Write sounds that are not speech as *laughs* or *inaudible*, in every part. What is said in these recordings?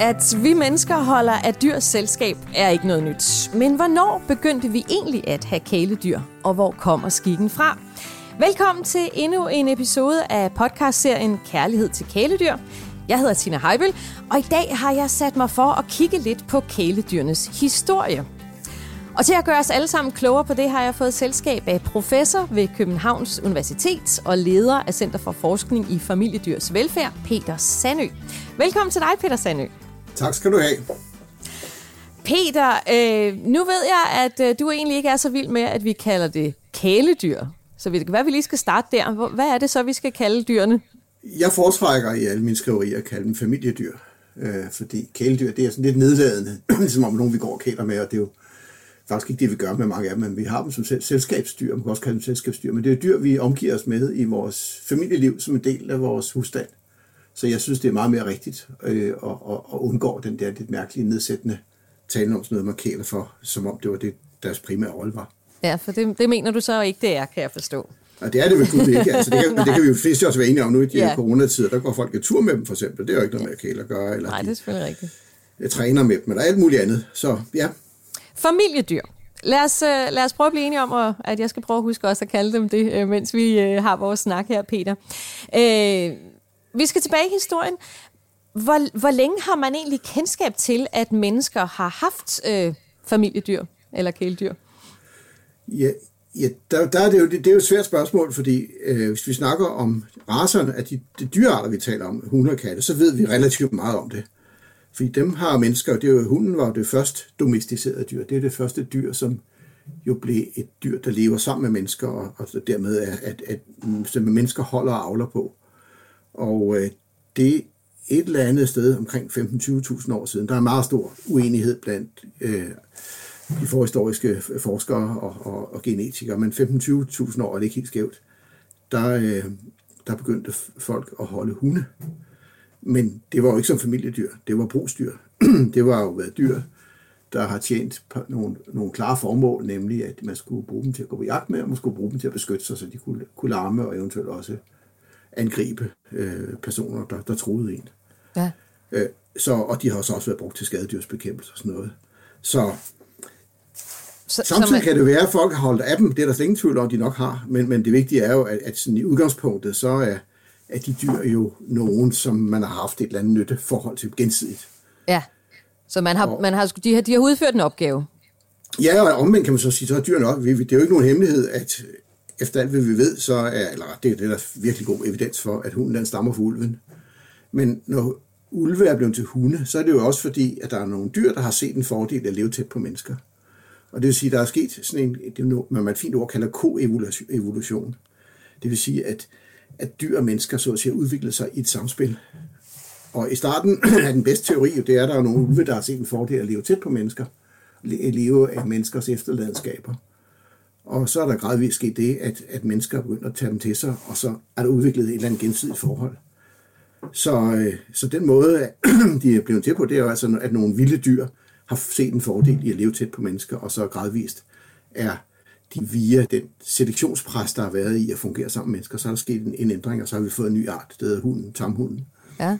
At vi mennesker holder af dyrs selskab er ikke noget nyt. Men hvornår begyndte vi egentlig at have kæledyr, og hvor kommer skikken fra? Velkommen til endnu en episode af podcastserien Kærlighed til kæledyr. Jeg hedder Tina Heibel, og i dag har jeg sat mig for at kigge lidt på kæledyrenes historie. Og til at gøre os alle sammen klogere på det, har jeg fået selskab af professor ved Københavns Universitet og leder af Center for Forskning i Familiedyrs Velfærd, Peter Sandø. Velkommen til dig, Peter Sandø. Tak skal du have. Peter, øh, nu ved jeg, at øh, du egentlig ikke er så vild med, at vi kalder det kæledyr. Så det kan være, at vi lige skal starte der. Hvad er det så, vi skal kalde dyrene? Jeg foretrækker i alle mine skriverier at kalde dem familiedyr. Øh, fordi kæledyr, det er sådan lidt nedladende, *clears throat* som om nogen vi går og kæler med, og det er jo faktisk ikke det, vi gør med mange af dem, men vi har dem som selskabsdyr, man kan også kalde dem selskabsdyr, men det er dyr, vi omgiver os med i vores familieliv som en del af vores husstand. Så jeg synes, det er meget mere rigtigt øh, at, at, at undgå den der lidt mærkelige nedsættende tale om sådan noget, man kæler for, som om det var det, deres primære rolle var. Ja, for det, det mener du så ikke, det er, kan jeg forstå. Og det er det vel kun ikke. Altså, det, kan, *laughs* det kan vi jo flest også være enige om nu i de ja. coronatider. Der går folk en tur med dem, for eksempel. Det er jo ikke noget med at kæle at gøre. Eller Nej, det er selvfølgelig rigtigt. Jeg træner med dem, men der er alt muligt andet. Så ja. Familiedyr. Lad os, øh, lad os prøve at blive enige om, at jeg skal prøve at huske også at kalde dem det, øh, mens vi øh, har vores snak her, Peter. Øh, vi skal tilbage i historien. Hvor, hvor længe har man egentlig kendskab til, at mennesker har haft øh, familiedyr eller kæledyr? Ja, ja der, der er det, jo, det, det er jo et svært spørgsmål, fordi øh, hvis vi snakker om racerne af de, de dyrearter, vi taler om, hunde og katte, så ved vi relativt meget om det. Fordi dem har mennesker, det er jo, hunden var det først domesticerede dyr. Det er det første dyr, som jo blev et dyr, der lever sammen med mennesker, og, og dermed er, at, at, at mennesker holder og avler på. Og øh, det et eller andet sted omkring 15-20.000 år siden. Der er meget stor uenighed blandt øh, de forhistoriske forskere og, og, og genetikere, men 15-20.000 år er det ikke helt skævt. Der, øh, der begyndte folk at holde hunde. Men det var jo ikke som familiedyr, det var brugsdyr. *clears throat* det var jo været dyr, der har tjent nogle, nogle klare formål, nemlig at man skulle bruge dem til at gå på jagt med, og man skulle bruge dem til at beskytte sig, så de kunne, kunne larme og eventuelt også angribe øh, personer, der, der troede en. Ja. Øh, så, og de har så også været brugt til skadedyrsbekæmpelse og sådan noget. Så, så samtidig man... kan det være, at folk har holdt af dem. Det er der slet ingen tvivl om, de nok har. Men, men det vigtige er jo, at, at sådan i udgangspunktet, så er, er de dyr jo nogen, som man har haft et eller andet nytte forhold til gensidigt. Ja, så man har, og, man har, de, har, de har udført en opgave. Ja, og omvendt kan man så sige, så er dyrene også. Det er jo ikke nogen hemmelighed, at efter alt, hvad vi ved, så er, eller det er det, der er virkelig god evidens for, at hunden den stammer fra ulven. Men når ulve er blevet til hunde, så er det jo også fordi, at der er nogle dyr, der har set en fordel at leve tæt på mennesker. Og det vil sige, at der er sket sådan en, det man et fint ord kalder koevolution. Det vil sige, at, at dyr og mennesker så at sige udviklet sig i et samspil. Og i starten *clears throat* er den bedste teori, det er, at der er nogle ulve, der har set en fordel at leve tæt på mennesker. Leve af menneskers efterladenskaber. Og så er der gradvist sket det, at, at mennesker er begyndt at tage dem til sig, og så er der udviklet et eller andet gensidigt forhold. Så, øh, så den måde, *clears throat* de er blevet til på, det er jo altså, at nogle vilde dyr har set en fordel i at leve tæt på mennesker, og så gradvist er de via den selektionspres, der har været i at fungere sammen med mennesker, så er der sket en, en ændring, og så har vi fået en ny art, det hedder hunden, tamhunden. Ja.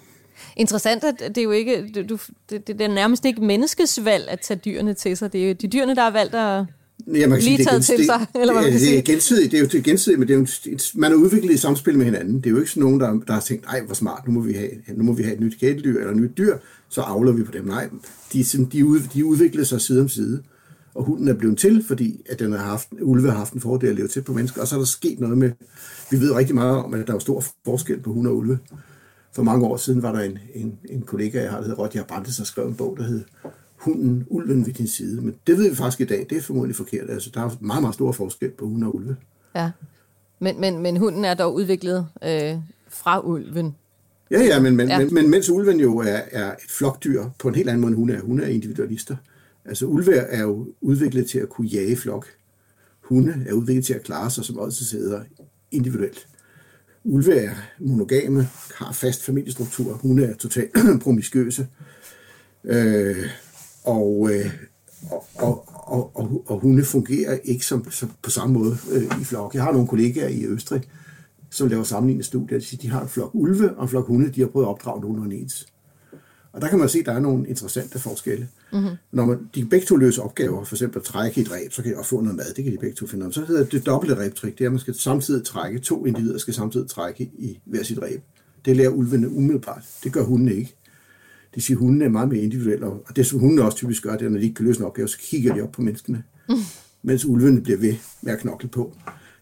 Interessant, at det er jo ikke, du, det, det er nærmest ikke menneskes valg at tage dyrene til sig. Det er jo de dyrene, der har valgt at Ja, man kan lige sige, taget til sig, eller hvad man kan sige. Det er gensidigt, det er jo det gensidigt, men det er jo, man er udviklet i samspil med hinanden. Det er jo ikke sådan nogen, der, der har tænkt, nej, hvor smart, nu må vi have, nu må vi have et nyt kæledyr eller et nyt dyr, så avler vi på dem. Nej, de, de, ud, de udvikler sig side om side. Og hunden er blevet til, fordi at den har haft, ulve har haft en fordel at leve tæt på mennesker. Og så er der sket noget med, vi ved rigtig meget om, at der er stor forskel på hunde og ulve. For mange år siden var der en, en, en kollega, jeg har, der hedder Rodger Brandes, der skrev en bog, der hed hunden, ulven ved din side. Men det ved vi faktisk i dag, det er formodentlig forkert. Altså, der er meget, meget stor forskel på hunde og ulve. Ja, men, men, men hunden er dog udviklet øh, fra ulven. Ja, ja, men, men, ja. men, men mens ulven jo er, er et flokdyr på en helt anden måde end hunde er, hunde er individualister. Altså ulve er jo udviklet til at kunne jage flok. Hunde er udviklet til at klare sig, som også sidder individuelt. Ulve er monogame, har fast familiestruktur. Hunde er totalt *clears throat* promiskøse. Øh, og, øh, og, og, og, og, og hunde fungerer ikke som, som på samme måde øh, i flok. Jeg har nogle kollegaer i Østrig, som laver sammenlignende studier. De har en flok ulve og en flok hunde, de har prøvet at opdrage nogen ens. Og der kan man se, at der er nogle interessante forskelle. Mm-hmm. Når man, de begge to løser opgaver, for eksempel at trække et ræb, så kan de også få noget mad, det kan de begge to finde om. Så hedder det dobbelte ræbtrik, det er, at man skal samtidig trække, to individer skal samtidig trække i hver sit ræb. Det lærer ulvene umiddelbart. Det gør hundene ikke. Det siger, at hundene er meget mere individuelle, og det som hundene også typisk gør, det er, når de ikke kan løse en opgave, så kigger de op på menneskene, mm. mens ulvene bliver ved med at knokle på.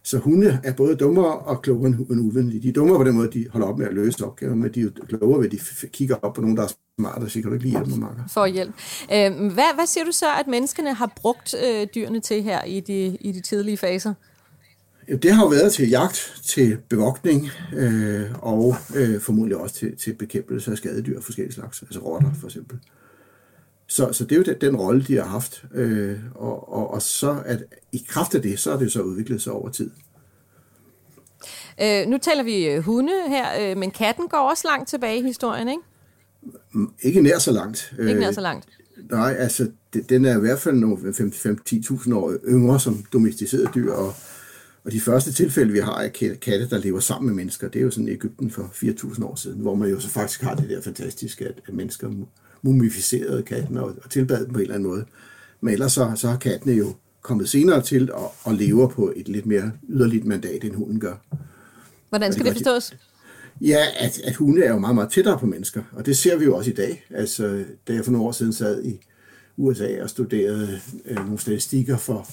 Så hunde er både dummere og klogere end ulvene. De er dummere på den måde, de holder op med at løse opgaver, men de er klogere ved, at de kigger op på nogen, der er smarte og siger, kan du ikke lige hjælpe mig, Marker? For hjælp. Øh, hvad, hvad siger du så, at menneskene har brugt øh, dyrene til her i de, i de tidlige faser? Det har jo været til jagt, til bevogtning øh, og øh, formodentlig også til, til bekæmpelse af skadedyr af forskellige slags, altså rotter for eksempel. Så, så det er jo den, den rolle, de har haft. Øh, og, og, og så at i kraft af det, så er det så udviklet sig over tid. Øh, nu taler vi øh, hunde her, øh, men katten går også langt tilbage i historien, ikke? Mm, ikke nær så langt. Ikke nær så langt. Øh, nej, altså det, den er i hvert fald nogle 5-10.000 år yngre som domesticerede dyr, og, og de første tilfælde, vi har af katte, der lever sammen med mennesker, det er jo sådan i Ægypten for 4.000 år siden, hvor man jo så faktisk har det der fantastiske, at, at mennesker mumificerede katten og, og tilbad dem på en eller anden måde. Men ellers så, så har kattene jo kommet senere til og, og lever på et lidt mere yderligt mandat, end hunden gør. Hvordan skal det, det forstås? Ja, at, at hunde er jo meget, meget tættere på mennesker, og det ser vi jo også i dag. Altså, da jeg for nogle år siden sad i USA og studerede øh, nogle statistikker for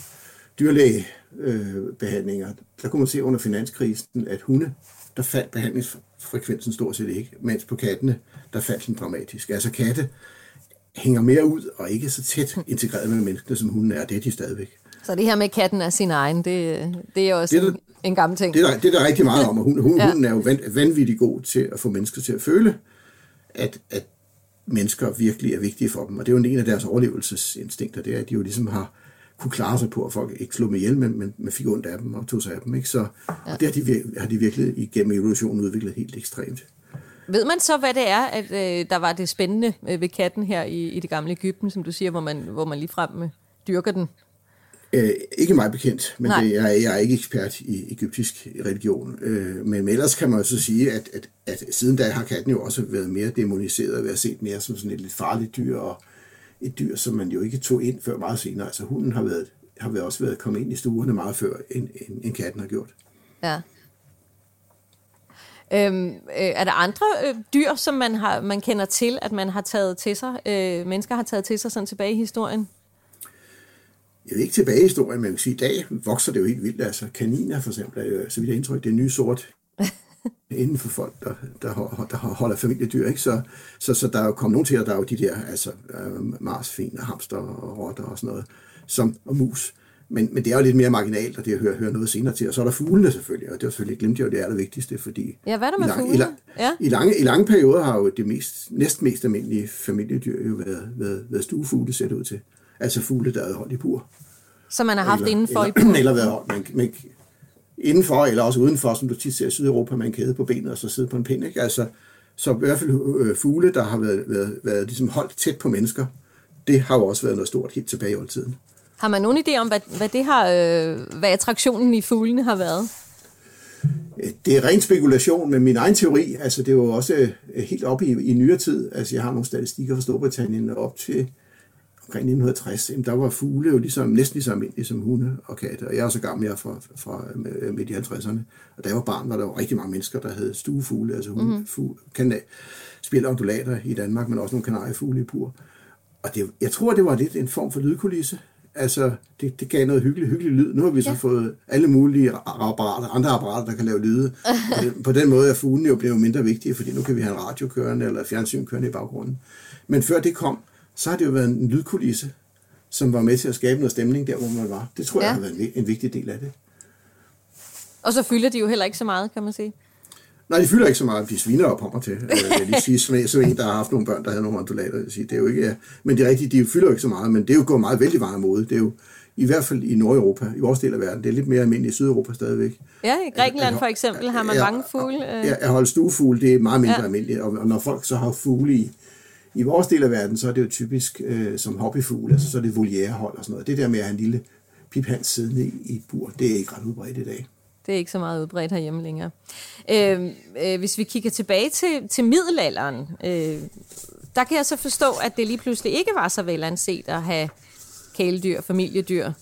dyrlægebehandlinger, øh, der kunne man se under finanskrisen, at hunde, der faldt behandlingsfrekvensen stort set ikke, mens på kattene, der faldt den dramatisk. Altså katte hænger mere ud og ikke så tæt integreret med menneskene, som hunden er. Det er de stadigvæk. Så det her med katten er sin egen, det, det er også det er der, en, en gammel ting. Det er, der, det er der rigtig meget om, og hun, hun, *laughs* ja. hunden er jo vanvittigt god til at få mennesker til at føle, at, at mennesker virkelig er vigtige for dem. Og det er jo en af deres overlevelsesinstinkter, det er, at de jo ligesom har kunne klare sig på, at folk ikke slog med ihjel, men, men, men fik ondt af dem og tog sig af dem. Ikke? Så ja. det har de, har de virkelig igennem evolutionen udviklet helt ekstremt. Ved man så, hvad det er, at øh, der var det spændende øh, ved katten her i, i det gamle Ægypten, som du siger, hvor man, hvor man ligefrem øh, dyrker den? Øh, ikke meget bekendt, men det, jeg, jeg er ikke ekspert i egyptisk religion. Øh, men ellers kan man jo så sige, at, at, at siden da har katten jo også været mere demoniseret og været set mere som sådan et lidt farligt dyr, og et dyr, som man jo ikke tog ind før meget senere. Altså hunden har, været, har været også været kommet ind i stuerne meget før, end, end, end katten har gjort. Ja. Øhm, øh, er der andre øh, dyr, som man, har, man kender til, at man har taget til sig, øh, mennesker har taget til sig sådan tilbage i historien? Jeg vil ikke tilbage i historien, men jeg vil sige, i dag vokser det jo helt vildt. Altså kaniner for eksempel, er jo, så vidt jeg indtryk, det er nye sort *laughs* inden for folk, der, der, der holder familiedyr. Ikke? Så, så, så der er jo kommet nogen til, at der er jo de der altså, øh, marsfin og hamster og rotter og sådan noget, som, og mus, men, men det er jo lidt mere marginalt, og det hører, hører noget senere til. Og så er der fuglene selvfølgelig, og det er selvfølgelig glemt jeg jo det allervigtigste, fordi... Ja, hvad er der med i lang, fuglene? I, lang, ja. i, lange, I lange perioder har jo det mest, næst mest almindelige familiedyr jo været, været, været stuefugle, set ud til. Altså fugle, der er holdt i bur. Som man har haft eller, indenfor eller, i bur? Eller været holdt, man, man, indenfor, eller også udenfor, som du tit ser i Sydeuropa, med en kæde på benet, og så sidde på en pind, ikke? Altså, så i hvert fald øh, fugle, der har været, været, været ligesom holdt tæt på mennesker, det har jo også været noget stort helt tilbage i oldtiden. Har man nogen idé om, hvad, hvad, det har, øh, hvad attraktionen i fuglene har været? Det er ren spekulation, men min egen teori, altså det er jo også øh, helt op i, i nyere tid, altså jeg har nogle statistikker fra Storbritannien op til omkring 1960, jamen der var fugle jo ligesom, næsten lige så almindelige som hunde og katte, og jeg er så gammel, jeg er fra, fra midt i 50'erne, og da jeg var barn, var der jo rigtig mange mennesker, der havde stuefugle, altså hunde, mm-hmm. fugle, kan, spille undulater i Danmark, men også nogle kanariefugle i pur. Og det, jeg tror, det var lidt en form for lydkulisse, Altså, det, det gav noget hyggelig, hyggelig lyd. Nu har vi så ja. fået alle mulige apparater, andre apparater, der kan lave lyde. *laughs* på den måde er fuglene jo blevet mindre vigtige, fordi nu kan vi have en radio kørende eller fjernsyn kørende i baggrunden. Men før det kom, så har det jo været en lydkulisse, som var med til at skabe noget stemning der, hvor man var. Det tror ja. jeg har været en, en vigtig del af det. Og så fylder de jo heller ikke så meget, kan man sige. Nej, de fylder ikke så meget. De sviner op kommer til. Øh, jeg lige sige, som, som en, der har haft nogle børn, der havde nogle undulater. Jeg det er jo ikke, men det er rigtigt, de fylder ikke så meget, men det er jo gået meget vældig meget mode. Det er jo i hvert fald i Nordeuropa, i vores del af verden. Det er lidt mere almindeligt i Sydeuropa stadigvæk. Ja, i Grækenland for eksempel har man mange fugle. Ja, at holde stuefugle, det er meget mindre ja. almindeligt. Og når folk så har fugle i, i vores del af verden, så er det jo typisk øh, som hobbyfugl, altså så er det voliærehold og sådan noget. Det der med at have en lille piphans siddende i, i et bur, det er ikke ret udbredt i dag. Det er ikke så meget udbredt herhjemme længere. Øh, øh, hvis vi kigger tilbage til, til middelalderen, øh, der kan jeg så forstå, at det lige pludselig ikke var så velanset at have kæledyr, familiedyr.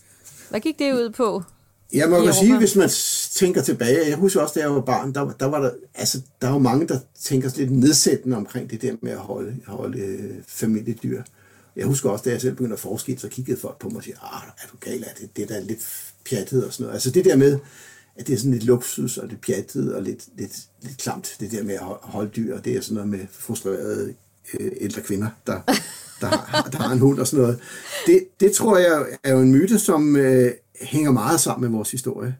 Hvad gik det ud på? Ja, man kan sige, hvis man tænker tilbage, jeg husker også, da jeg var barn, der, der var der, altså, der er jo mange, der tænker lidt nedsættende omkring det der med at holde, holde øh, familiedyr. Jeg husker også, da jeg selv begyndte at forske, så kiggede folk på mig og siger, ah, er du gal, er det, det der er lidt pjattet og sådan noget. Altså det der med, at det er sådan lidt luksus og lidt pjattet og lidt, lidt, lidt klamt, det der med at holde dyr, det er sådan noget med frustrerede øh, ældre kvinder, der, der, har, der har en hund og sådan noget. Det, det tror jeg er jo en myte, som øh, hænger meget sammen med vores historie.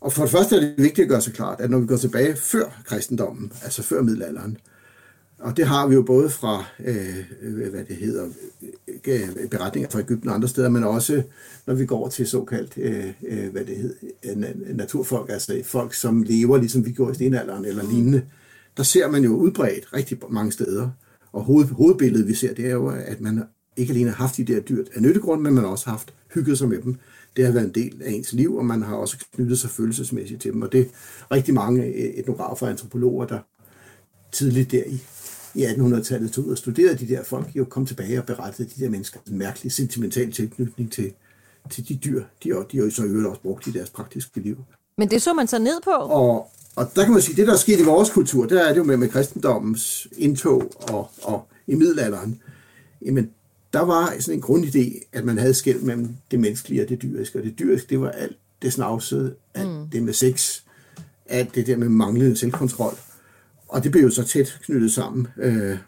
Og for det første er det vigtigt at gøre sig klart, at når vi går tilbage før kristendommen, altså før middelalderen, og det har vi jo både fra, øh, hvad det hedder, øh, beretninger fra Ægypten og andre steder, men også når vi går til såkaldt, øh, øh hvad det hedder, øh, naturfolk, altså folk, som lever ligesom vi gjorde i stenalderen eller lignende, der ser man jo udbredt rigtig mange steder. Og hoved, hovedbilledet, vi ser, det er jo, at man ikke alene har haft de der dyr af nyttegrund, men man har også haft hygget sig med dem. Det har været en del af ens liv, og man har også knyttet sig følelsesmæssigt til dem. Og det er rigtig mange etnografer og antropologer, der tidligt der i i 1800-tallet tog ud og studerede de der folk, jo kom tilbage og berettede de der mennesker en mærkelig sentimental tilknytning til, til de dyr, de, de har jo så øvrigt også brugt i deres praktiske liv. Men det så man så ned på? Og, og der kan man sige, det der er sket i vores kultur, der er det jo med, med kristendommens indtog og, og i middelalderen, jamen der var sådan en grundidé, at man havde skæld mellem det menneskelige og det dyriske, og det dyriske, det var alt det snavsede, alt mm. det med sex, alt det der med manglende selvkontrol. Og det blev jo så tæt knyttet sammen øh,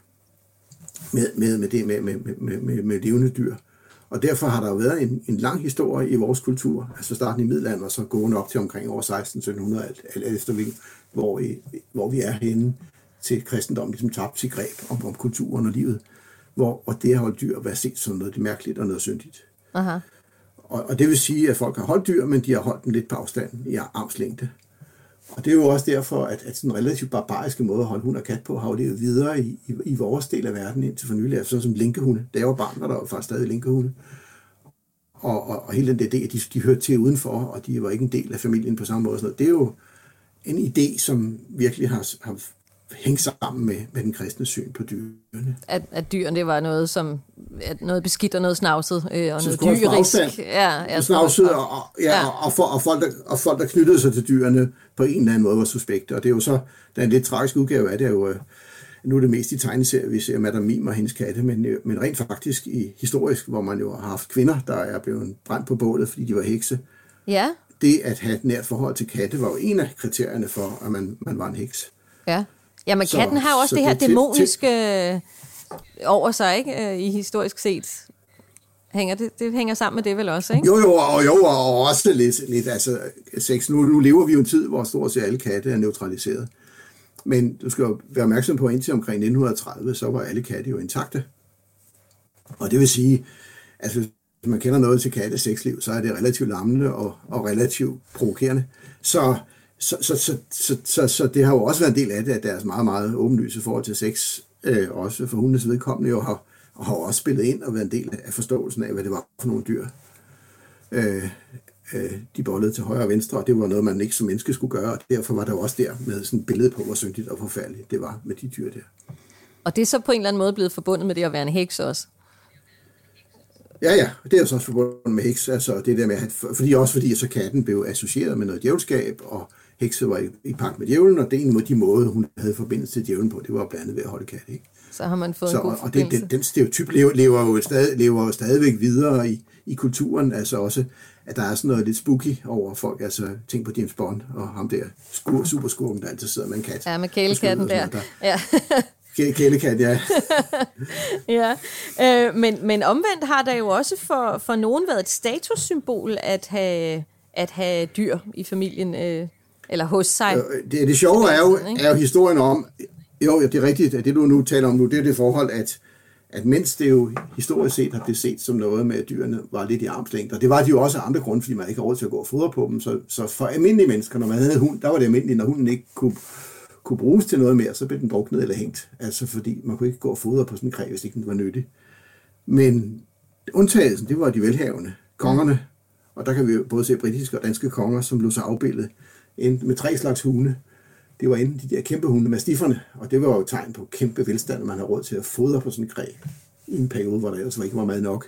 med, med, med det med, med, med, med, med levende dyr. Og derfor har der jo været en, en lang historie i vores kultur, altså starten i middelalderen og så gående op til omkring år 1600 alt, alt efter hvor, hvor vi er henne til kristendommen ligesom tabt sit greb om, om kulturen og livet, hvor og det at holde dyr var set som noget det mærkeligt og noget syndigt. Aha. Og, og det vil sige, at folk har holdt dyr, men de har holdt dem lidt på afstand i armslængde. Og det er jo også derfor, at, at sådan en relativt barbariske måde at holde hund og kat på, har jo levet videre i, i, i vores del af verden indtil for nylig. Altså sådan som linkehunde. Da jeg var barn, var der jo faktisk stadig linkehunde. Og, og, og hele den der idé, at de, de hørte til udenfor, og de var ikke en del af familien på samme måde. Sådan noget. Det er jo en idé, som virkelig har, har hænge sammen med, med den kristne syn på dyrene. At, at dyrene det var noget som at noget beskidt og noget snavset øh, og så noget dyrisk. Ja, ja, snavset, og, og, ja, ja. Og, for, og, folk, der, og folk, der knyttede sig til dyrene på en eller anden måde, var suspekte. Og det er jo så, der er en lidt tragisk udgave af det, er jo, øh, nu er det mest i tegneserier, vi ser Madame Mim og hendes katte, men, øh, men rent faktisk i historisk, hvor man jo har haft kvinder, der er blevet brændt på bålet, fordi de var hekse. Ja. Det at have et nært forhold til katte var jo en af kriterierne for, at man, man var en heks. Ja. Jamen, så, katten har jo også det her det dæmoniske til, over sig, ikke? Øh, I historisk set. Hænger det, det hænger sammen med det vel også, ikke? Jo, jo, og, jo, og også lidt, lidt altså, sex. Nu, nu lever vi jo en tid, hvor stort set alle katte er neutraliseret. Men du skal jo være opmærksom på, at indtil omkring 1930, så var alle katte jo intakte. Og det vil sige, at hvis man kender noget til katte sexliv, så er det relativt lammende og, og relativt provokerende. Så så, så, så, så, så, så det har jo også været en del af det, at deres meget, meget åbenlyse forhold til sex, øh, også for hundenes vedkommende, jo har, har også spillet ind og været en del af forståelsen af, hvad det var for nogle dyr. Øh, øh, de bollede til højre og venstre, og det var noget, man ikke som menneske skulle gøre, og derfor var der jo også der med sådan et billede på, hvor syndigt og forfærdeligt det var med de dyr der. Og det er så på en eller anden måde blevet forbundet med det at være en heks også? Ja, ja, det er jo så også forbundet med heks, altså det der med, at, fordi også fordi så katten blev associeret med noget djævelskab, og hekse var i, i pagt med djævlen, og det en af de måder, hun havde forbindelse til djævlen på, det var blandt andet ved at holde kat. Ikke? Så har man fået så, en god Og det, den, den stereotyp lever, lever, jo stadig, lever jo stadigvæk videre i, i kulturen, altså også, at der er sådan noget lidt spooky over folk, altså tænk på James Bond og ham der skur, superskurken, der altid sidder med en kat. Ja, med kælekatten der. der. Ja. Kælekat, ja. *laughs* ja, øh, men, men omvendt har der jo også for, for nogen været et statussymbol at have, at have dyr i familien. Øh, eller hos sig. Det, det sjove er jo, er jo historien om, jo, det er rigtigt, at det du nu taler om nu, det er det forhold, at, at mens det jo historisk set har blivet set som noget med, at dyrene var lidt i armslængde, og det var de jo også af andre grunde, fordi man ikke har råd til at gå og fodre på dem, så, så for almindelige mennesker, når man havde hund, der var det almindeligt, når hunden ikke kunne, kunne bruges til noget mere, så blev den druknet eller hængt, altså fordi man kunne ikke gå og fodre på sådan en kræ, hvis ikke den var nyttig. Men undtagelsen, det var de velhavende, kongerne, og der kan vi jo både se britiske og danske konger, som lå sig afbildet med tre slags hunde. det var enten de der kæmpe hunde med stifferne, og det var jo et tegn på kæmpe velstand, at man har råd til at fodre på sådan en græ i en periode, hvor der ellers ikke var mad nok.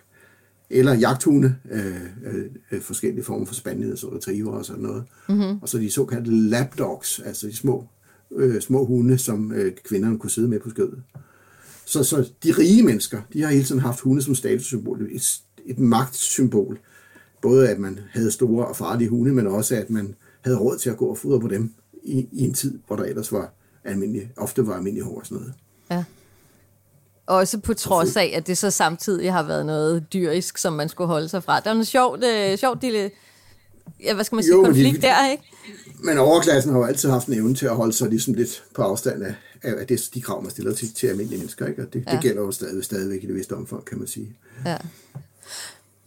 Eller jagthunde, øh, øh forskellige former for spaniels og retriever og sådan noget. Mm-hmm. Og så de såkaldte lapdogs, altså de små, øh, små hunde, som øh, kvinderne kunne sidde med på skødet. Så, så de rige mennesker, de har hele tiden haft hunde som statussymbol, et, et magtsymbol. Både at man havde store og farlige hunde, men også at man havde råd til at gå og fodre på dem i, i en tid, hvor der ellers var almindelig, ofte var almindelig hår og sådan noget. Ja. Også på trods af, at det så samtidig har været noget dyrisk, som man skulle holde sig fra. Der er noget sjovt, øh, sjovt lille, ja, hvad skal man sige, jo, konflikt de, der, ikke? Men overklassen har jo altid haft en evne til at holde sig ligesom lidt på afstand af, af det, de krav, man stiller til, til almindelige mennesker. Ikke? Og det, ja. det gælder jo stadig, stadigvæk i det viste omfang, kan man sige. Ja.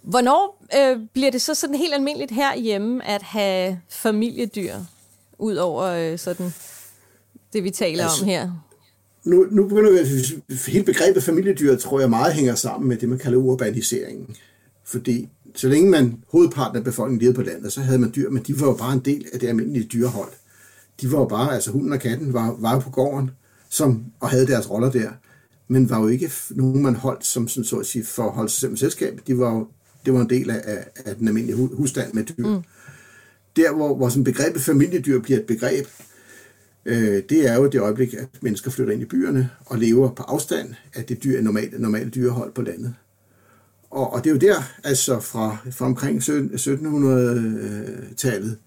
Hvornår øh, bliver det så sådan helt almindeligt herhjemme at have familiedyr, ud over øh, sådan det, vi taler altså, om her? Nu, nu begynder vi, hele begrebet familiedyr, tror jeg meget hænger sammen med det, man kalder urbaniseringen. Fordi så længe man, hovedparten af befolkningen levede på landet, så havde man dyr, men de var jo bare en del af det almindelige dyrehold. De var jo bare, altså hunden og katten var, var på gården som, og havde deres roller der, men var jo ikke nogen, man holdt som sådan, så at sige, for at holde sig selv selskab. De var jo, det var en del af, af den almindelige husstand med dyr. Mm. Der, hvor, hvor sådan begrebet familiedyr bliver et begreb, øh, det er jo det øjeblik, at mennesker flytter ind i byerne og lever på afstand af det dyr, normale, normale dyrehold på landet. Og, og det er jo der, altså fra, fra omkring 1700-tallet,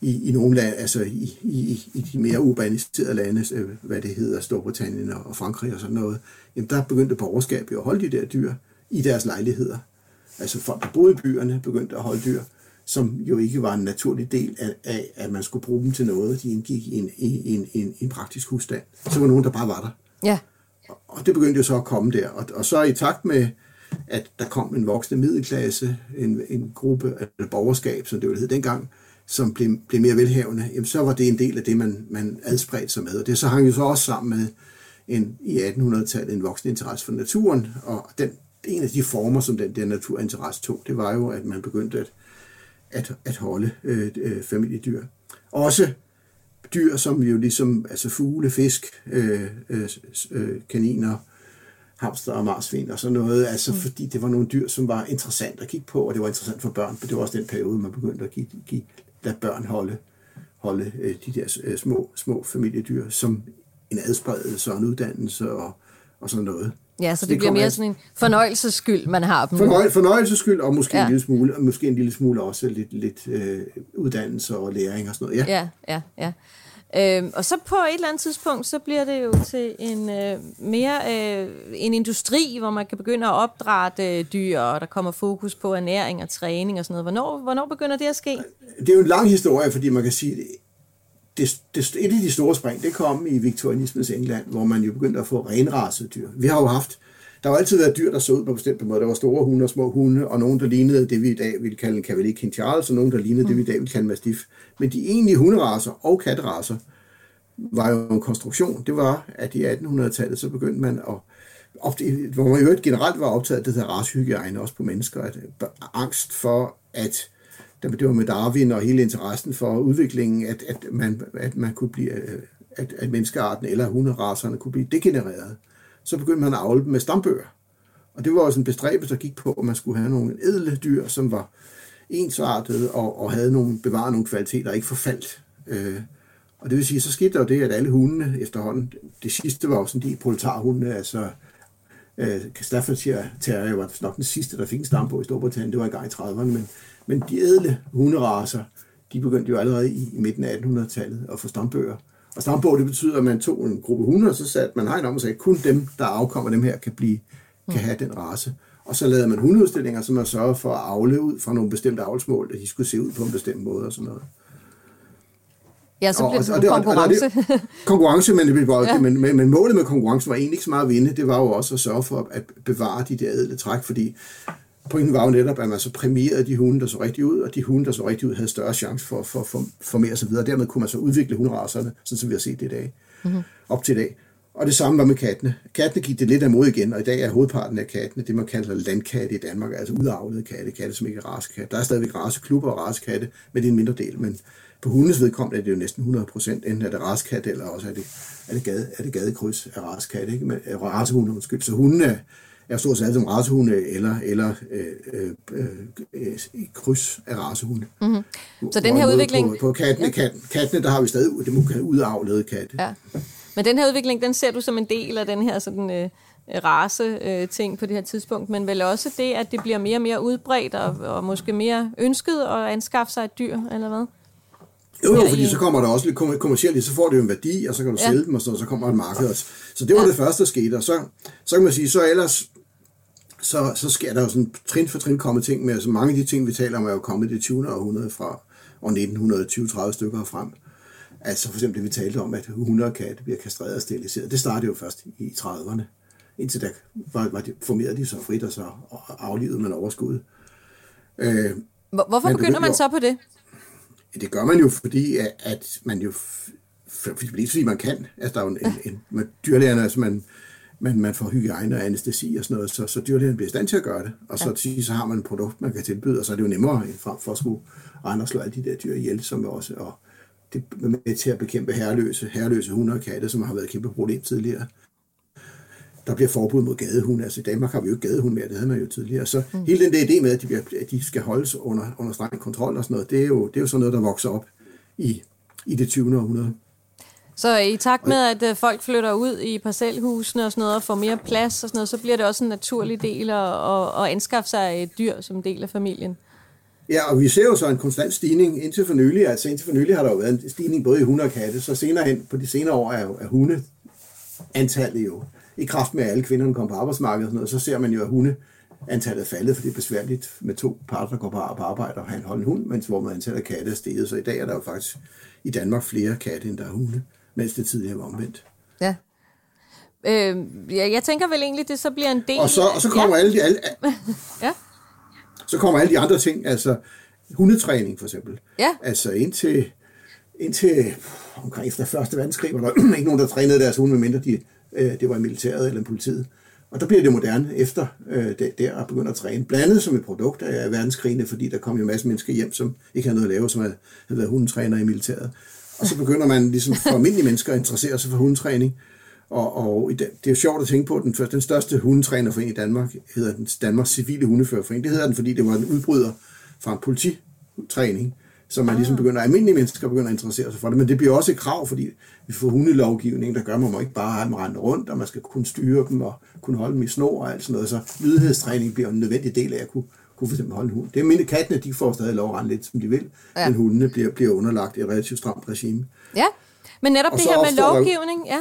i, i nogle lande, altså i, i, i de mere urbaniserede lande, øh, hvad det hedder, Storbritannien og Frankrig og sådan noget, jamen der begyndte borgerskab jo at holde de der dyr i deres lejligheder. Altså folk, der boede i byerne, begyndte at holde dyr, som jo ikke var en naturlig del af, af at man skulle bruge dem til noget. De indgik i en, i en, en, en praktisk husstand. Så var nogen, der bare var der. Ja. Og det begyndte jo så at komme der. Og, og så i takt med, at der kom en voksende middelklasse, en, en gruppe af borgerskab, som det jo hed dengang, som blev, blev mere velhavende, jamen så var det en del af det, man, man adspredte sig med. Og det så hang jo så også sammen med en, i 1800-tallet en voksende interesse for naturen, og den, en af de former, som den der naturinteresse tog, det var jo, at man begyndte at, at, at holde øh, øh, familiedyr. Også dyr, som jo ligesom altså fugle, fisk, øh, øh, øh kaniner, hamster og marsvin og sådan noget, altså mm. fordi det var nogle dyr, som var interessant at kigge på, og det var interessant for børn, for det var også den periode, man begyndte at give, give lade børn holde, holde øh, de der øh, små, små familiedyr som en adspredelse og en uddannelse og, og sådan noget. Ja, så det, det bliver mere sådan en fornøjelsesskyld, man har dem. Fornøj, fornøjelsesskyld, og måske, ja. en lille smule, og måske en lille smule også lidt, lidt øh, uddannelse og læring og sådan noget. Ja, ja, ja. ja. Øh, og så på et eller andet tidspunkt, så bliver det jo til en øh, mere øh, en industri, hvor man kan begynde at opdrætte øh, dyr, og der kommer fokus på ernæring og træning og sådan noget. Hvornår, hvornår begynder det at ske? Det er jo en lang historie, fordi man kan sige, det, det, et af de store spring, det kom i viktorianismens England, hvor man jo begyndte at få renrasede dyr. Vi har jo haft, der har altid været dyr, der så ud på bestemte måde. Der var store hunde og små hunde, og nogen, der lignede det, vi i dag vil kalde en Cavalier King Charles, og nogen, der lignede mm. det, vi i dag vil kalde en Mastiff. Men de egentlige hunderaser og katteraser var jo en konstruktion. Det var, at i 1800-tallet, så begyndte man at ofte, hvor man jo generelt var optaget af det der racehygiejne, også på mennesker, at angst for, at det var med Darwin og hele interessen for udviklingen, at, at, man, at man kunne blive, at, at menneskearten eller hunderaserne kunne blive degenereret. Så begyndte man at afle dem med stambøger. Og det var også en bestræbelse, der gik på, at man skulle have nogle edle dyr, som var ensartede og, og havde nogle, bevaret nogle kvaliteter, ikke forfaldt. Øh, og det vil sige, så skete der jo det, at alle hundene efterhånden, det sidste var jo sådan de proletarhunde, altså øh, Staffordshire Terrier var nok den sidste, der fik en stampo i Storbritannien, det var i gang i 30'erne, men, men de ædle hunderaser, de begyndte jo allerede i, i midten af 1800-tallet at få stambøger. Og stambog, det betyder, at man tog en gruppe hunde, og så satte man hegn om og sagde, at kun dem, der afkommer dem her, kan, blive, kan have den race. Og så lavede man hundeudstillinger, som man sørgede for at afle ud fra nogle bestemte avlsmål, at de skulle se ud på en bestemt måde og sådan noget. Ja, så bliver det, og, konkurrence. Og, og det, konkurrence, men, det var, *laughs* ja. men, men, men målet med konkurrence var egentlig ikke så meget at vinde, det var jo også at sørge for at bevare de der ædle træk, fordi pointen var jo netop, at man så præmierede de hunde, der så rigtig ud, og de hunde, der så rigtig ud, havde større chance for, for, for, for mere osv. Dermed kunne man så udvikle hunderaserne, sådan som vi har set det i dag, mm-hmm. op til i dag. Og det samme var med kattene. Kattene gik det lidt af mod igen, og i dag er hovedparten af kattene det, man kalder landkatte i Danmark, altså udavlede katte, katte som ikke er raskatte. Der er stadigvæk raceklubber og racekatte, men det er en mindre del. Men på hundes vedkommende er det jo næsten 100 procent, enten er det raskat, eller også er det, er det, gade, er det gadekryds af raskat, ikke? Men, racehunde, undskyld. Så hunde er, stort set som racehunde, eller, eller øh, øh, øh, kryds af racehunde. Mm-hmm. Så den her udvikling... På, på kattene, ja. kat, kattene, der har vi stadig udavlede katte. Ja. Men den her udvikling, den ser du som en del af den her sådan... Øh race øh, ting på det her tidspunkt, men vel også det, at det bliver mere og mere udbredt og, og måske mere ønsket at anskaffe sig et dyr, eller hvad? Jo, jo, fordi så kommer der også lidt kommercielt, så får det jo en værdi, og så kan du ja. sælge dem, og så, så kommer et marked. Så det var ja. det første, der skete, og så, så kan man sige, så ellers, så, så sker der jo sådan trin for trin kommet ting med, altså mange af de ting, vi taler om, er jo kommet i det 20. århundrede fra år 1920-30 stykker frem. Altså for eksempel det, vi talte om, at 100 katte bliver kastreret og steriliseret. Det startede jo først i 30'erne. Indtil da var, var de, formerede de så frit, og så aflivede man overskud. Øh, Hvorfor begynder man så på det? Det gør man jo, fordi at man jo, fordi, fordi man kan. Altså, der er jo en, en, en dyrlægerne, altså man, man, man får hygiejne og anestesi og sådan noget, så, så dyrlægerne bliver i stand til at gøre det. Og så, ja. så har man et produkt, man kan tilbyde, og så er det jo nemmere frem for at skulle rende og slå alle de der dyr ihjel, som også, og det er med til at bekæmpe herreløse, herreløse hunde og katte, som har været et kæmpe problem tidligere der bliver forbud mod gadehunde. Altså i Danmark har vi jo ikke gadehunde mere, det havde man jo tidligere. Så mm. hele den der idé med, at de, bliver, at de skal holdes under, under streng kontrol og sådan noget, det er, jo, det er jo sådan noget, der vokser op i, i det 20. århundrede. Så i takt med, at øh, folk flytter ud i parcelhusene og sådan noget, og får mere plads og sådan noget, så bliver det også en naturlig del at, at, at anskaffe sig et dyr som del af familien. Ja, og vi ser jo så en konstant stigning indtil for nylig. Altså indtil for nylig har der jo været en stigning både i hunde og katte, så senere hen på de senere år er, jo, er hunde antallet jo i kraft med, at alle kvinderne kommer på arbejdsmarkedet, og sådan noget, så ser man jo, at hunde antallet er faldet, for det er besværligt med to parter, der går på arbejde og har en hund, mens hvor man antallet af katte er steget. Så i dag er der jo faktisk i Danmark flere katte, end der er hunde, mens det tidligere var omvendt. Ja. Øh, ja, jeg tænker vel egentlig, det så bliver en del... Og så, og så kommer ja. alle de... Alle, *laughs* ja. Så kommer alle de andre ting, altså hundetræning for eksempel. Ja. Altså indtil, indtil omkring efter første verdenskrig, var der *clears throat* ikke nogen, der trænede deres hunde, medmindre de øh, det var i militæret eller politiet. Og der bliver det moderne efter øh, det, der at begynde at træne. Blandet som et produkt af verdenskrigene, fordi der kom jo en masse mennesker hjem, som ikke havde noget at lave, som havde, havde været hundetræner i militæret. Og så begynder man ligesom for almindelige mennesker at interessere sig for hundetræning. Og, og det, er jo sjovt at tænke på, at den, den største hundetrænerforening i Danmark hedder den Danmarks Civile Hundeførerforening. Det hedder den, fordi det var en udbryder fra en polititræning, så man ligesom begynder, almindelige mennesker begynder at interessere sig for det. Men det bliver også et krav, fordi vi får hundelovgivning, der gør, at man må ikke bare have dem rende rundt, og man skal kunne styre dem og kunne holde dem i snor og alt sådan noget. Så lydighedstræning bliver en nødvendig del af at kunne, kunne for eksempel holde en hund. Det er mindre kattene, de får stadig lov at rende lidt, som de vil, ja. men hundene bliver, bliver underlagt et relativt stramt regime. Ja, men netop og det her med lovgivning, ja.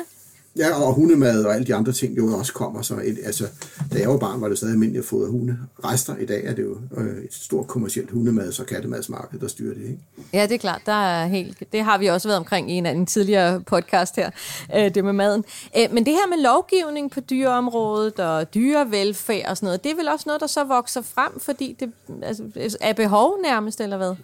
Ja, og hundemad og alle de andre ting jo også kommer. Så et, altså, da jeg var barn, var det stadig almindeligt at fodre hunde. Rester i dag er det jo øh, et stort kommersielt hundemad, så kattemadsmarked, der styrer det. Ikke? Ja, det er klart. Der er helt, det har vi også været omkring i en anden tidligere podcast her, øh, det med maden. Øh, men det her med lovgivning på dyreområdet og dyrevelfærd og sådan noget, det er vel også noget, der så vokser frem, fordi det altså, er behov nærmest, eller hvad?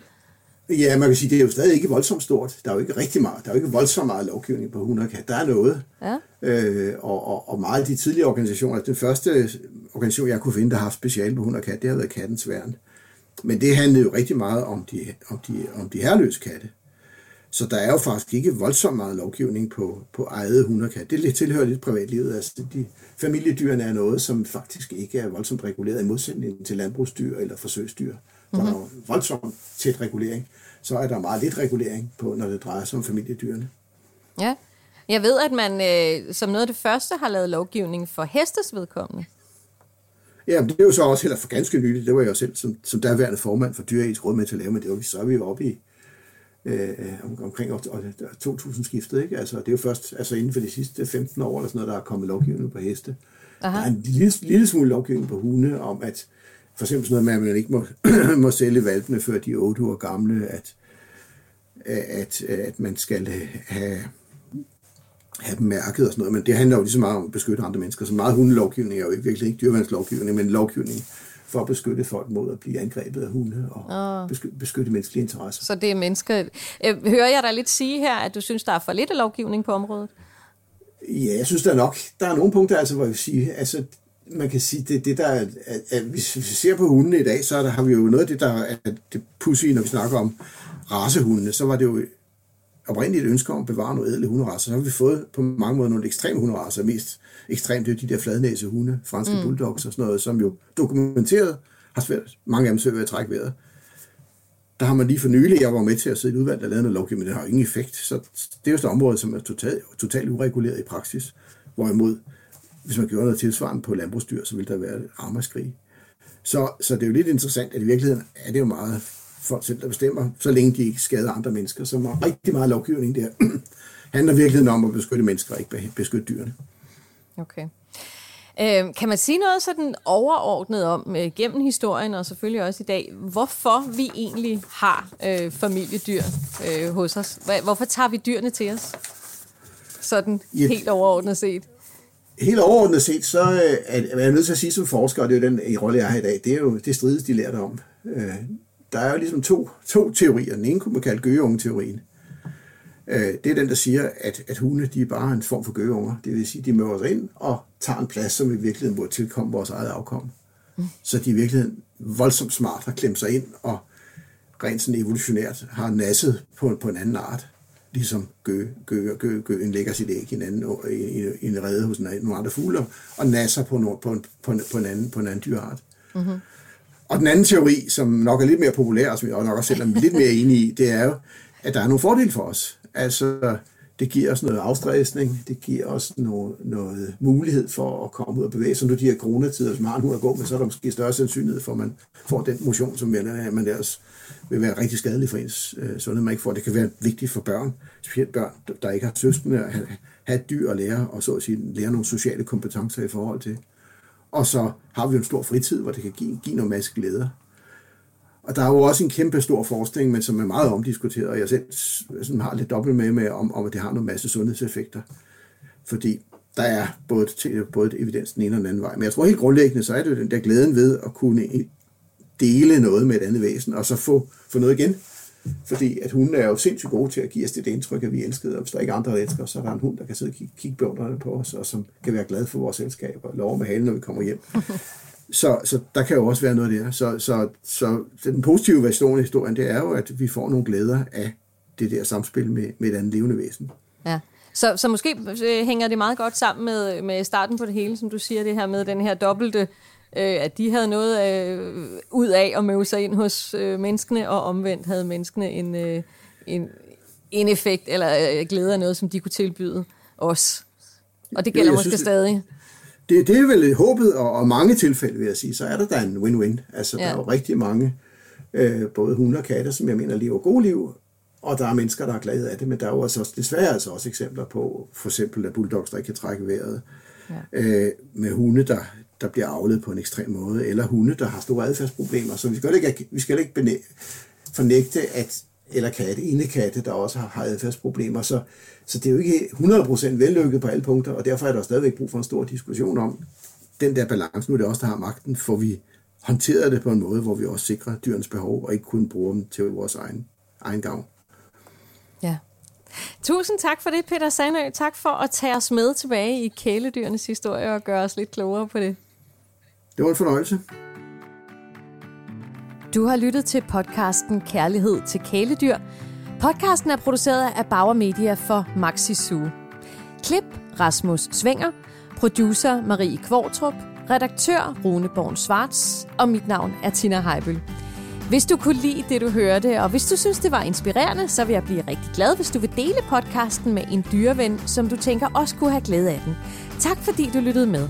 Ja, man kan sige, det er jo stadig ikke voldsomt stort. Der er jo ikke rigtig meget, der er jo ikke voldsomt meget lovgivning på hunde Der er noget. Ja. Øh, og, og, og meget af de tidligere organisationer, den første organisation, jeg kunne finde, der har haft speciale på hunde kat, det har været kattens værn. Men det handlede jo rigtig meget om de, om de, om de herreløse katte. Så der er jo faktisk ikke voldsomt meget lovgivning på, på eget kat. Det tilhører lidt privatlivet. Altså, de, familiedyrene er noget, som faktisk ikke er voldsomt reguleret i modsætning til landbrugsdyr eller forsøgsdyr. Mm-hmm. Der er mhm. voldsomt tæt regulering. Så er der meget lidt regulering på, når det drejer sig om familiedyrene. Ja. Jeg ved, at man øh, som noget af det første har lavet lovgivning for hestes vedkommende. Ja, det er jo så også heller for ganske nyligt. Det var jeg jo selv som, som derværende formand for Dyreetisk Råd med til at lave, men det var, så er vi jo oppe i øh, om, omkring 2000-skiftet. Ikke? Altså, det er jo først altså inden for de sidste 15 år, eller sådan noget, der er kommet lovgivning på heste. Aha. Der er en lille, lille smule lovgivning på hunde om, at for eksempel sådan noget med, at man ikke må, *clears throat* må sælge valpene, før de er 8 år gamle, at, at, at man skal have, have dem mærket og sådan noget, men det handler jo lige så meget om at beskytte andre mennesker. Så meget hundelovgivning er jo ikke virkelig ikke dyrvandslovgivning, men lovgivning for at beskytte folk mod at blive angrebet af hunde og oh. beskytte, beskytte menneskelige interesser. Så det er mennesker. Øh, hører jeg dig lidt sige her, at du synes, der er for lidt lovgivning på området? Ja, jeg synes der er nok. Der er nogle punkter, altså, hvor jeg vil sige, altså, man kan sige, det, det der, at, at, hvis vi ser på hundene i dag, så der, har vi jo noget af det, der er det pussy, når vi snakker om racehundene, så var det jo oprindeligt et ønske om at bevare nogle ædle hunderacer. Så har vi fået på mange måder nogle ekstreme hunderacer. Mest ekstremt det er de der fladnæse hunde, franske mm. bulldogs og sådan noget, som jo dokumenteret har svært, mange af dem svært ved at trække vejret. Der har man lige for nylig, jeg var med til at sidde i et udvalg, der lavede noget lovgivning, men det har jo ingen effekt. Så det er jo et område, som er totalt, totalt ureguleret i praksis. Hvorimod, hvis man gjorde noget tilsvarende på landbrugsdyr, så ville der være et armerskrig. Så, så det er jo lidt interessant, at i virkeligheden er det jo meget folk selv, der bestemmer, så længe de ikke skader andre mennesker. Så er rigtig meget lovgivning der *clears throat* handler virkelig om at beskytte mennesker, og ikke beskytte dyrene. Okay. Øh, kan man sige noget sådan overordnet om øh, gennem historien, og selvfølgelig også i dag, hvorfor vi egentlig har øh, familiedyr øh, hos os? Hvorfor tager vi dyrene til os? Sådan ja. helt overordnet set. Helt overordnet set, så øh, er jeg nødt til at sige som forsker, og det er jo den i rolle, jeg har i dag, det er jo det strides, de lærte om. Øh, der er jo ligesom to, to teorier. Den ene kunne man kalde gøgeunge-teorien. Øh, det er den, der siger, at, at hunde de er bare en form for gøgeunger. Det vil sige, de møder os ind og tager en plads, som i virkeligheden burde tilkomme vores eget afkom. Mm. Så de i virkeligheden voldsomt smart har klemt sig ind og rent sådan evolutionært har nasset på, på en anden art. Ligesom gø, gø, gø, gøen lægger sit æg i en, anden, i, i, i en rede hos nogle andre fugle og nasser på, på, en, på, en, på, en anden, på en anden dyreart. Mm-hmm. Og den anden teori, som nok er lidt mere populær, og som jeg nok også selv er lidt mere enig i, det er jo, at der er nogle fordele for os. Altså, det giver os noget afstressning, det giver os noget, noget mulighed for at komme ud og bevæge sig. Nu de her coronatider, som har nu at gå med, så er der måske større sandsynlighed for, at man får den motion, som man ellers vil være rigtig skadelig for ens øh, sundhed, man ikke får. Det kan være vigtigt for børn, specielt børn, der ikke har søskende, at have, have et dyr at lære, og så at sige, lære nogle sociale kompetencer i forhold til. Og så har vi en stor fritid, hvor det kan give, give noget masse glæder. Og der er jo også en kæmpe stor forskning, men som er meget omdiskuteret, og jeg selv sådan har lidt dobbelt med, med om, om, at det har nogle masse sundhedseffekter. Fordi der er både, både evidens den ene og den anden vej. Men jeg tror helt grundlæggende, så er det den der glæden ved at kunne dele noget med et andet væsen, og så få, få noget igen. Fordi at hunden er jo sindssygt gode til at give os det indtryk, at vi elsker, og hvis der ikke er andre, der elsker, så er der en hund, der kan sidde og kigge, kigge på os, og som kan være glad for vores selskab, og lov med halen, når vi kommer hjem. Så, så der kan jo også være noget der. Så, så, så den positive version af historien, det er jo, at vi får nogle glæder af det der samspil med, med et andet levende væsen. Ja. Så, så måske øh, hænger det meget godt sammen med, med starten på det hele, som du siger, det her med den her dobbelte, øh, at de havde noget øh, ud af at møde sig ind hos øh, menneskene, og omvendt havde menneskene en, øh, en, en effekt eller øh, glæde af noget, som de kunne tilbyde os. Og det gælder jo, måske synes, stadig det, det er vel håbet, og, og mange tilfælde vil jeg sige, så er der da en win-win. Altså, ja. der er jo rigtig mange, øh, både hunde og katte, som jeg mener lever gode liv, og der er mennesker, der er glade af det, men der er jo altså, desværre altså også eksempler på, for eksempel, at bulldogs, der ikke kan trække vejret, ja. øh, med hunde, der, der bliver avlet på en ekstrem måde, eller hunde, der har store adfærdsproblemer. Så vi skal ikke, vi skal ikke fornægte, at eller katte, katte, der også har, har adfærdsproblemer. Så, så det er jo ikke 100% vellykket på alle punkter, og derfor er der stadigvæk brug for en stor diskussion om den der balance. Nu er det også der har magten, får vi håndteret det på en måde, hvor vi også sikrer dyrens behov, og ikke kun bruger dem til vores egen, egen gavn. Ja. Tusind tak for det, Peter Sandø. Tak for at tage os med tilbage i kæledyrenes historie og gøre os lidt klogere på det. Det var en fornøjelse. Du har lyttet til podcasten Kærlighed til kæledyr. Podcasten er produceret af Bauer Media for Maxi Zoo. Klip Rasmus Svinger, producer Marie Kvartrup, redaktør Rune Born Svarts, og mit navn er Tina Heibøl. Hvis du kunne lide det, du hørte, og hvis du synes, det var inspirerende, så vil jeg blive rigtig glad, hvis du vil dele podcasten med en dyreven, som du tænker også kunne have glæde af den. Tak fordi du lyttede med.